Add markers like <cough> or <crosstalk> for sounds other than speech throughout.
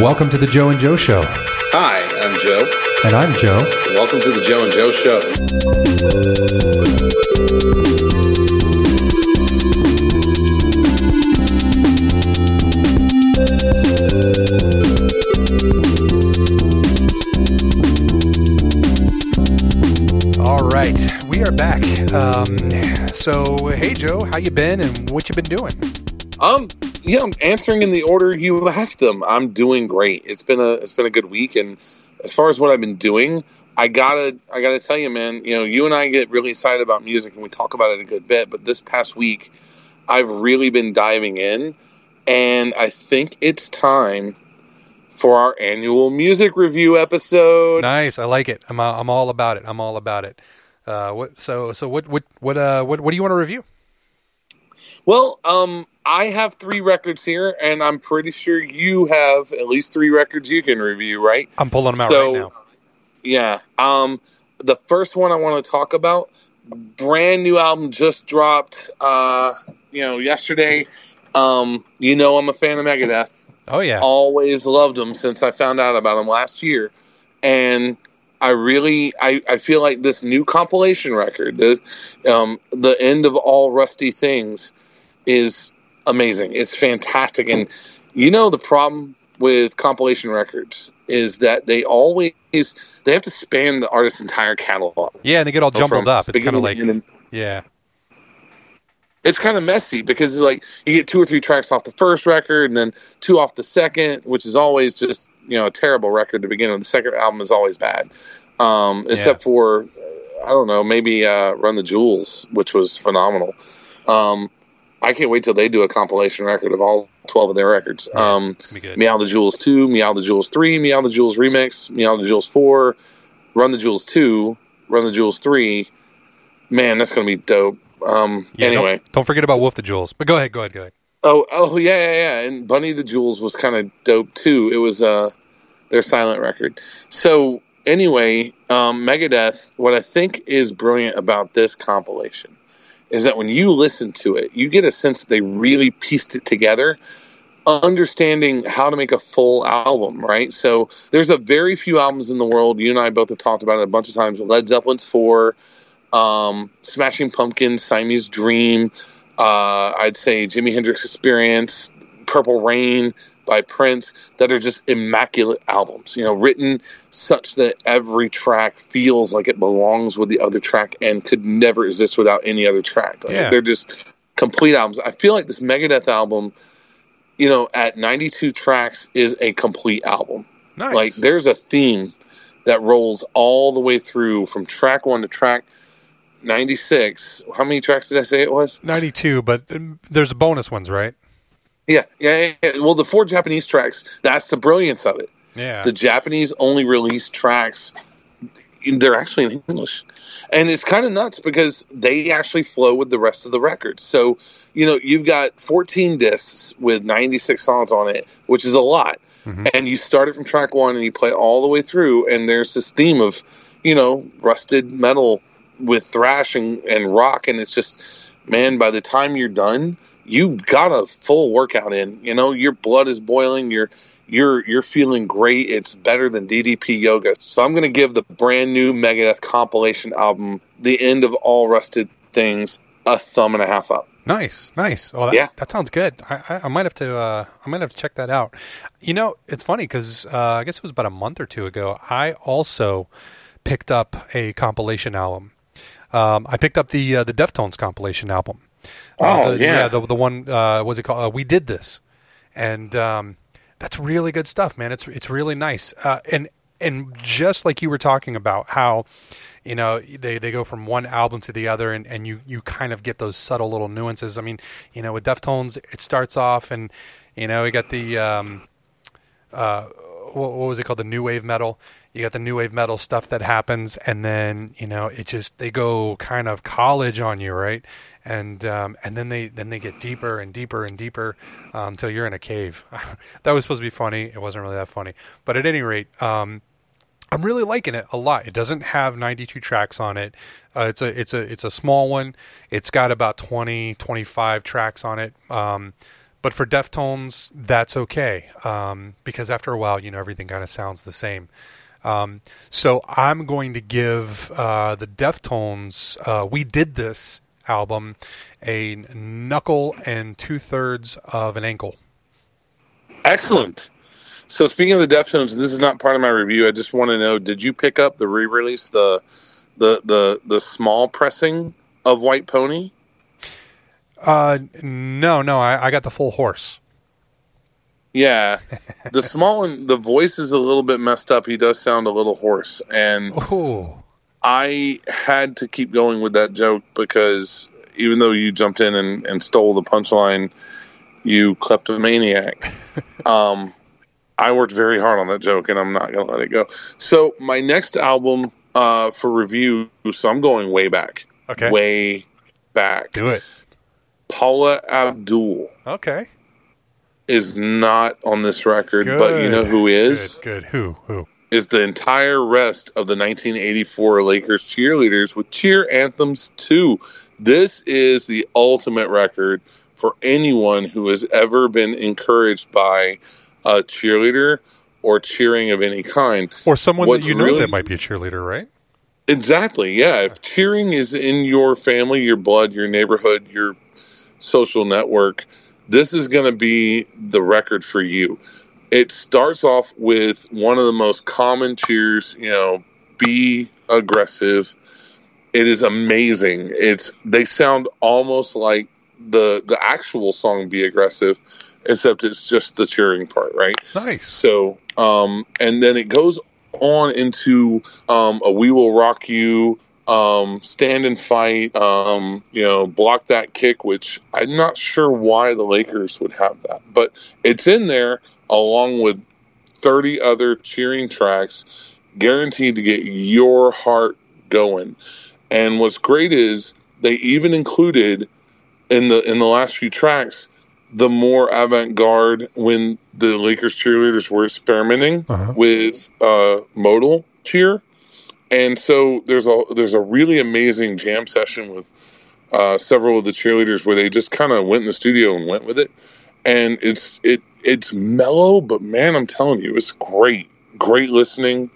Welcome to the Joe and Joe Show. Hi, I'm Joe. And I'm Joe. Welcome to the Joe and Joe Show. All right, we are back. Um, so, hey Joe, how you been and what you been doing? Um, yeah, I'm answering in the order you asked them. I'm doing great. It's been a it's been a good week, and as far as what I've been doing, I gotta I gotta tell you, man. You know, you and I get really excited about music, and we talk about it a good bit. But this past week, I've really been diving in, and I think it's time for our annual music review episode. Nice, I like it. I'm I'm all about it. I'm all about it. Uh, what so so what what what uh what what do you want to review? Well, um, I have three records here, and I'm pretty sure you have at least three records you can review, right? I'm pulling them out So- right now. Yeah. Um, the first one I want to talk about, brand new album just dropped. Uh, you know, yesterday. Um, you know, I'm a fan of Megadeth. Oh yeah, Always loved them since I found out about them last year, and I really, I, I feel like this new compilation record, the, um, the end of all rusty things, is amazing. It's fantastic, and you know the problem with compilation records is that they always they have to span the artist's entire catalog. yeah, and they get all jumbled up. It's kind of like yeah, it's kind of messy because like you get two or three tracks off the first record and then two off the second, which is always just you know a terrible record to begin with. The second album is always bad, um, except for I don't know maybe uh, Run the Jewels, which was phenomenal. Um, I can't wait till they do a compilation record of all twelve of their records. Um, gonna be good. Meow the Jewels 2, Meow the Jewels 3, Meow the Jewels Remix, Meow the Jewels 4, Run the Jewels 2, Run the Jewels 3. Man, that's going to be dope. Um, Yeah, don't- anyway. don't, forget about Wolf the Jewels. But go ahead, go ahead, go ahead. Oh, oh yeah, yeah, yeah. And Bunny the Jewels was kind of dope too. It was uh, their silent record. So anyway, um, Megadeth. What I think is brilliant about this compilation is that when you listen to it, you get a sense that they really pieced it together, understanding how to make a full album. Right. So there's a very few albums in the world. You and I both have talked about it a bunch of times. Led Zeppelin's four, um, Smashing Pumpkins, Siamese Dream. Uh, I'd say Jimi Hendrix Experience, Purple Rain by Prince, that are just immaculate albums. You know, written such that every track feels like it belongs with the other track and could never exist without any other track. Like, Yeah. They're just complete albums. I feel like this Megadeth album, you know, at 92 tracks is a complete album. Nice. Like there's a theme that rolls all the way through from track one to track 96. How many tracks did I say it was? 92, but there's bonus ones, right? Yeah, yeah, yeah. Well, the four Japanese tracks, that's the brilliance of it. Yeah. The Japanese only release tracks, they're actually in English. And it's kind of nuts because they actually flow with the rest of the record. So, you know, you've got 14 discs with 96 songs on it, which is a lot. Mhm. And you start it from track one and you play all the way through, and there's this theme of, you know, rusted metal with thrash and, and rock. And it's just, man, by the time you're done, you got a full workout in. You know, your blood is boiling. You're you're you're feeling great. It's better than DDP yoga. So I'm going to give the brand new Megadeth compilation album, "The End of All Rusted Things," a thumb and a half up. Nice, nice. Oh, that, Yeah. that sounds good. I, I, might have to. Uh, I might have to check that out. You know, it's funny because uh, I guess it was about a month or two ago. I also picked up a compilation album. Um, I picked up the uh, the Deftones compilation album. Uh, Oh, the, yeah. the the one. Uh, was it called? Uh, we did this, and um, that's really good stuff, man. It's it's really nice. Uh, and and just like you were talking about how you know they, they go from one album to the other and, and you, you kind of get those subtle little nuances i mean you know with deftones it starts off and you know we got the um, uh, what, what was it called the new wave metal you got the new wave metal stuff that happens and then you know it just they go kind of college on you right and um, and then they then they get deeper and deeper and deeper um, until you're in a cave <laughs> that was supposed to be funny it wasn't really that funny but at any rate um, I'm really liking it a lot. It doesn't have 92 tracks on it. Uh, it's a it's a it's a small one. It's got about 20 25 tracks on it. Um, but for Deftones, that's okay um, because after a while, you know, everything kind of sounds the same. Um, so I'm going to give uh, the Deftones. Uh, we did this album a knuckle and two thirds of an ankle. Excellent. So speaking of the Deftones, and this is not part of my review, I just want to know: Did you pick up the re-release, the the the the small pressing of White Pony? Uh, no, no, I, I got the full horse. Yeah, <laughs> the small one, the voice is a little bit messed up. He does sound a little hoarse, and Ooh. I had to keep going with that joke because even though you jumped in and, and stole the punchline, you kleptomaniac. <laughs> um, I worked very hard on that joke, and I'm not going to let it go. So my next album uh, for review, so I'm going way back, Okay. way back. Do it. Paula Abdul Okay. Is not on this record, Good. but you know who is? Good. good. Who? Who? is the entire rest of the 1984 Lakers cheerleaders with cheer anthems too. This is the ultimate record for anyone who has ever been encouraged by a cheerleader or cheering of any kind. Or someone What's that you know really- that might be a cheerleader, right? Exactly. Yeah. If cheering is in your family, your blood, your neighborhood, your social network, this is going to be the record for you. It starts off with one of the most common cheers, you know, be aggressive. It is amazing. It's they sound almost like the the actual song be aggressive except it's just the cheering part, right? Nice. So, um, and then it goes on into um, a "We Will Rock You," um, "Stand and Fight," um, you know, "Block That Kick," which I'm not sure why the Lakers would have that, but it's in there along with 30 other cheering tracks, guaranteed to get your heart going. And what's great is they even included in the in the last few tracks the more avant-garde when the Lakers cheerleaders were experimenting Uh-huh. with uh, modal cheer, and so there's a there's a really amazing jam session with uh, several of the cheerleaders where they just kind of went in the studio and went with it, and it's it it's mellow, but man, I'm telling you, it's great, great listening.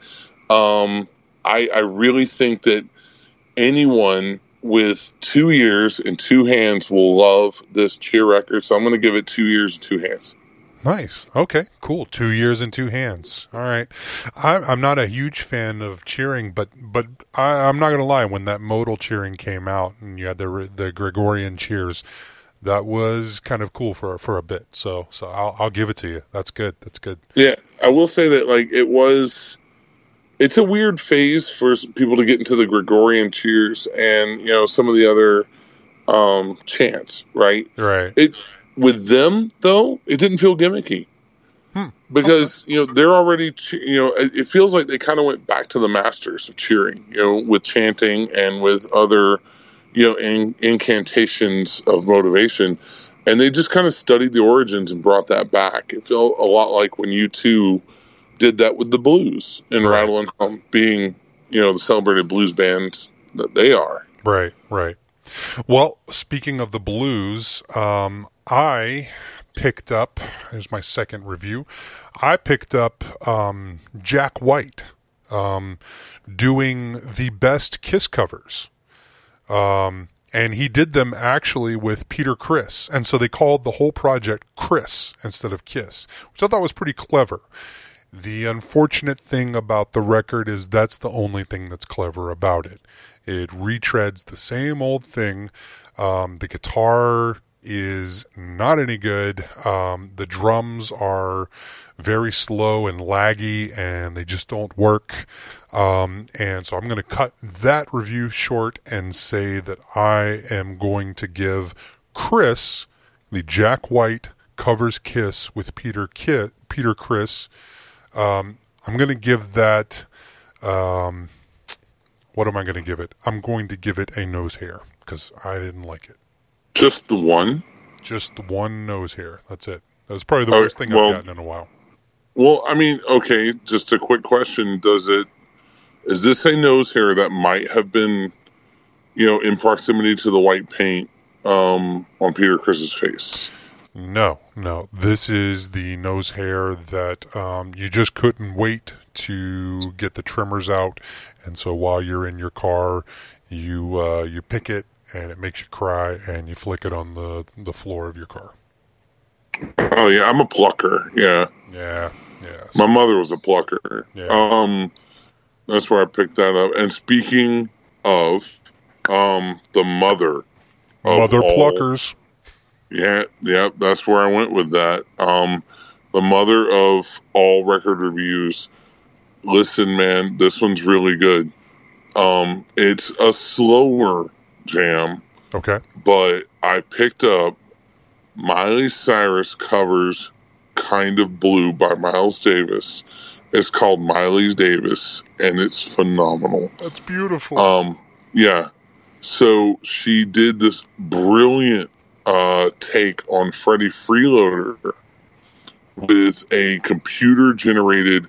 Um, I I really think that anyone with two ears and two hands will love this cheer record. So I'm going to give it two ears and two hands. Nice. Okay. Cool. Two years and two hands. All right. I, I'm not a huge fan of cheering, but but I, I'm not gonna lie. When that modal cheering came out and you had the the Gregorian cheers, that was kind of cool for for a bit. So so I'll I'll give it to you. That's good. That's good. Yeah, I will say that like it was. It's a weird phase for people to get into the Gregorian cheers and you know some of the other um, chants, right? Right. It with them though, it didn't feel gimmicky Hmm, because you know they're already you know it, it feels like they kind of went back to the masters of cheering, you know, with chanting and with other you know in, incantations of motivation, and they just kind of studied the origins and brought that back. It felt a lot like when U2 did that with the blues and Right. Rattle and Hum being you know the celebrated blues bands that they are. Right, right. Well, speaking of the blues, um, I picked up. Here's my second review. I picked up um, Jack White um, doing the best Kiss covers. Um, and he did them actually with Peter Criss. And so they called the whole project Criss instead of Kiss, which I thought was pretty clever. The unfortunate thing about the record is that's the only thing that's clever about it. It retreads the same old thing. Um, the guitar is not any good. Um, the drums are very slow and laggy and they just don't work. Um, and so I'm going to cut that review short and say that I am going to give Criss, the Jack White covers Kiss with Peter Kit, Peter Criss. Um, I'm going to give that. Um, what am I going to give it? I'm going to give it a nose hair because I didn't like it. Just the one. Just the one nose hair. That's it. That was probably the worst thing well- I've gotten in a while. Well, I mean, okay, just a quick question. Does it, is this a nose hair that might have been, you know, in proximity to the white paint um, on Peter Criss's face? No, no. This is the nose hair that um, you just couldn't wait to get the trimmers out, and so while you're in your car, you uh, you pick it and it makes you cry, and you flick it on the the floor of your car. Oh yeah, I'm a plucker. Yeah, Yeah, yeah. my mother was a plucker. Yeah. Um, that's where I picked that up. And speaking of, um, the mother, Mother all- pluckers. Yeah, yeah, that's where I went with that. Um, the mother of all record reviews. Listen, man, this one's really good. Um, it's a slower jam, Okay. but I picked up Miley Cyrus covers "Kind of Blue" by Miles Davis. It's called Miley Davis, and it's phenomenal. That's beautiful. Um, yeah. So she did this brilliant uh, take on Freddie Freeloader with a computer generated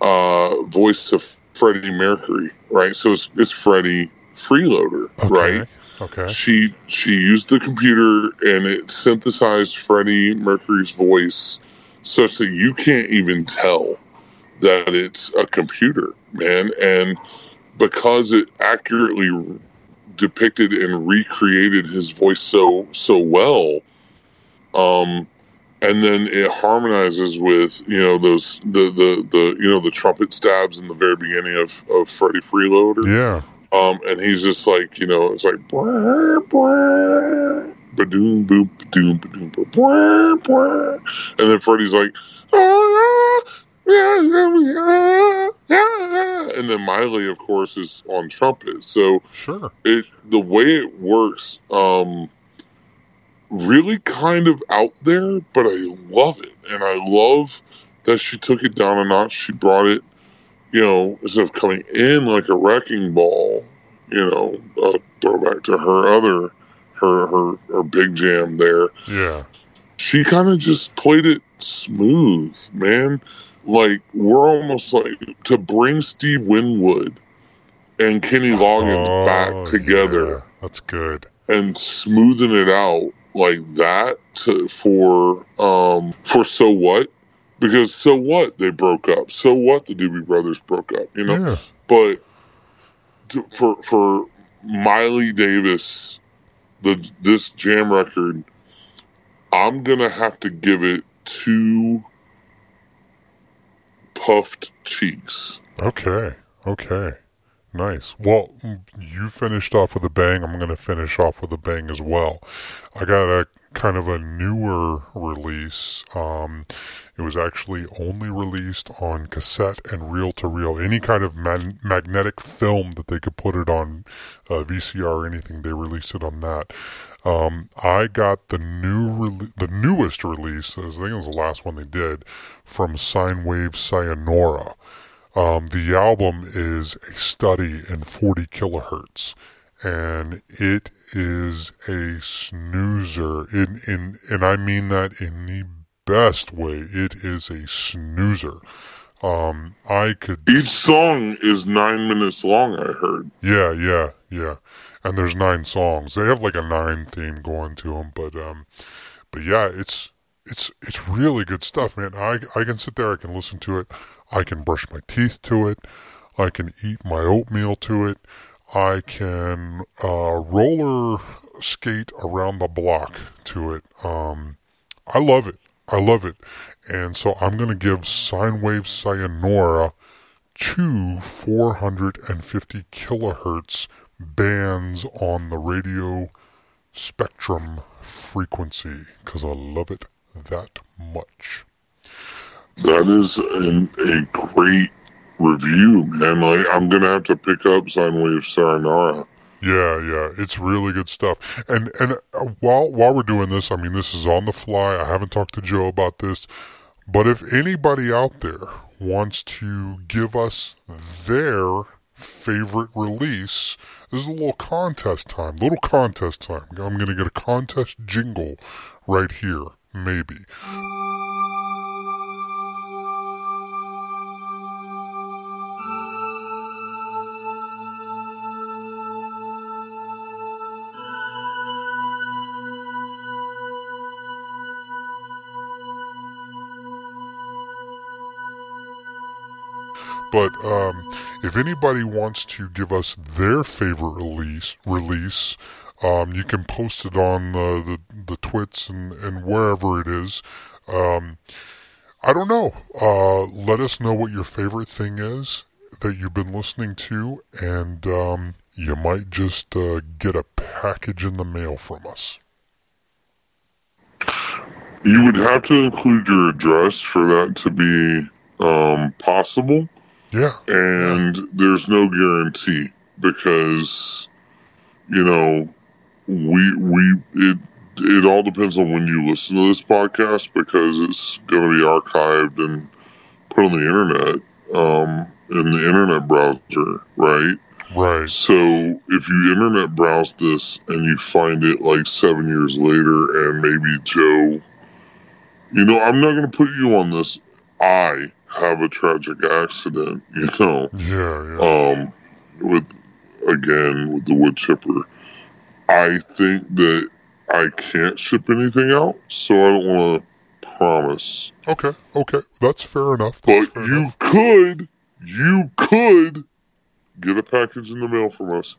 uh, voice of Freddie Mercury, right? So it's, it's Freddie Freeloader, okay. right? Okay. She she used the computer and it synthesized Freddie Mercury's voice such that you can't even tell that it's a computer, man. And because it accurately depicted and recreated his voice so so well, um, and then it harmonizes with you know those the the the you know the trumpet stabs in the very beginning of of Freddie Freeloader. Yeah. Um, and he's just like, you know, it's like, blah, blah, ba-doom, boop, ba-doom, ba-doom, ba- blah, blah. and then Freddie's like, yeah, yeah, yeah, yeah. and then Miley, of course, is on trumpet. So Sure. it the way it works, um, really kind of out there, but I love it, and I love that she took it down a notch. She brought it you know, instead of coming in like a wrecking ball, you know, uh, throwback to her other, her, her, her big jam there. Yeah. She kind of just played it smooth, man. Like, we're almost like to bring Steve Winwood and Kenny Loggins Oh, back together yeah. That's good. and smoothing it out like that to, for, um, for So What? Because so what they broke up? So what the Doobie Brothers broke up? You know, Yeah. but to, for for Miley Davis, the this jam record, I'm gonna have to give it two puffed cheeks. Okay. Okay. Nice. Well, you finished off with a bang. I'm going to finish off with a bang as well. I got a kind of a newer release. Um, it was actually only released on cassette and reel to reel. Any kind of mag- magnetic film that they could put it on uh, VCR or anything, they released it on that. Um, I got the new, rele- the newest release. I think it was the last one they did from Sine Wave Sayonara. Um, the album is a study in 40 kilohertz, and it is a snoozer. In in and I mean that in the best way. It is a snoozer. Um, I could Each song is nine minutes long. I heard. yeah, yeah, yeah. And there's nine songs. They have like a nine theme going to them, but um, but yeah, it's it's it's really good stuff, man. I I can sit there, I can listen to it, I can brush my teeth to it, I can eat my oatmeal to it, I can uh, roller skate around the block to it. Um, I love it. I love it. And so I'm gonna give Sine Wave Sayonara two 450 kilohertz bands on the radio spectrum frequency because I love it that much. That is an, a great review, man. Like I'm gonna have to pick up Sine Wave Sayonara. Yeah, yeah, it's really good stuff. And and uh, while while we're doing this, I mean, this is on the fly. I haven't talked to Joe about this, but if anybody out there wants to give us their favorite release, this is a little contest time. Little contest time. I'm gonna get a contest jingle right here, maybe. But um, if anybody wants to give us their favorite release, release, um, you can post it on uh, the the twits and, and wherever it is. Um, I don't know. Uh, let us know what your favorite thing is that you've been listening to, and um, you might just uh, get a package in the mail from us. You would have to include your address for that to be um, possible, Yeah, and there's no guarantee because you know we we it it all depends on when you listen to this podcast because it's going to be archived and put on the internet um, in the internet browser, right? right. So if you internet browse this and you find it like seven years later, and maybe Joe, you know, I'm not going to put you on this. I have a tragic accident, <laughs> you know, Yeah, yeah. um, with again with the wood chipper. I think that I can't ship anything out, so I don't want to promise. Okay, okay. That's fair enough. That's But fair you enough. could, you could get a package in the mail from us.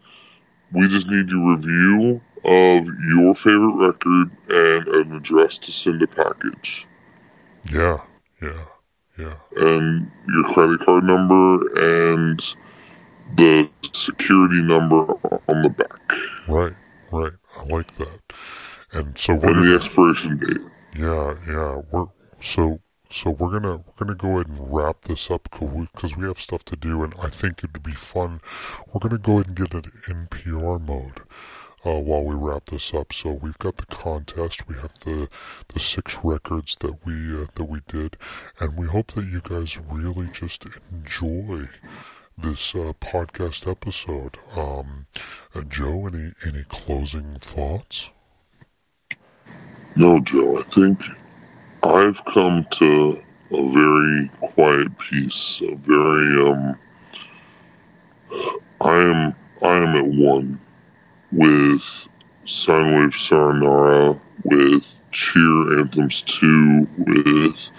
We just need your review of your favorite record and an address to send a package. Yeah, yeah, yeah. And your credit card number and the security number on the back. Right, right. I like that. And so we're And the gonna, expiration date. yeah, yeah. We're so so we're gonna we're gonna go ahead and wrap this up because we have stuff to do, and I think it'd be fun. We're gonna go ahead and get it in PR mode. Uh, while we wrap this up, so we've got the contest, we have the the six records that we uh, that we did, and we hope that you guys really just enjoy this uh, podcast episode. Um, uh, Joe, any any closing thoughts? No, Joe, I think I've come to a very quiet peace, a very um I am I am at one with Soundwave Saranara, with Cheer Anthems 2, with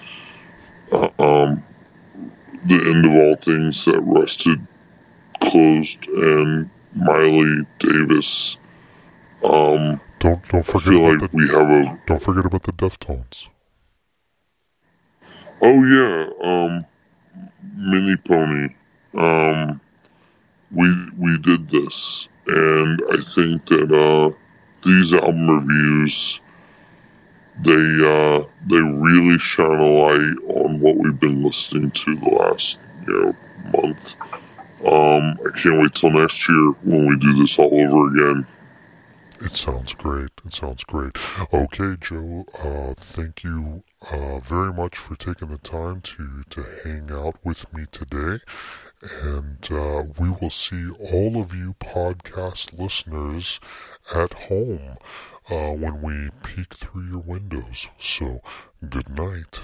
uh, um the end of all things that rusted closed and Miley Davis. Um Don't don't forget about like the we have a don't forget about the Deftones. Oh yeah, um, Mini Pony. Um, we we did this, and I think that uh, these album reviews they uh, they really shine a light on what we've been listening to the last you know month. Um, I can't wait till next year when we do this all over again. It sounds great. It sounds great. Okay, Joe. Uh, thank you uh, very much for taking the time to to hang out with me today, and uh, we will see all of you podcast listeners at home uh, when we peek through your windows. So, good night.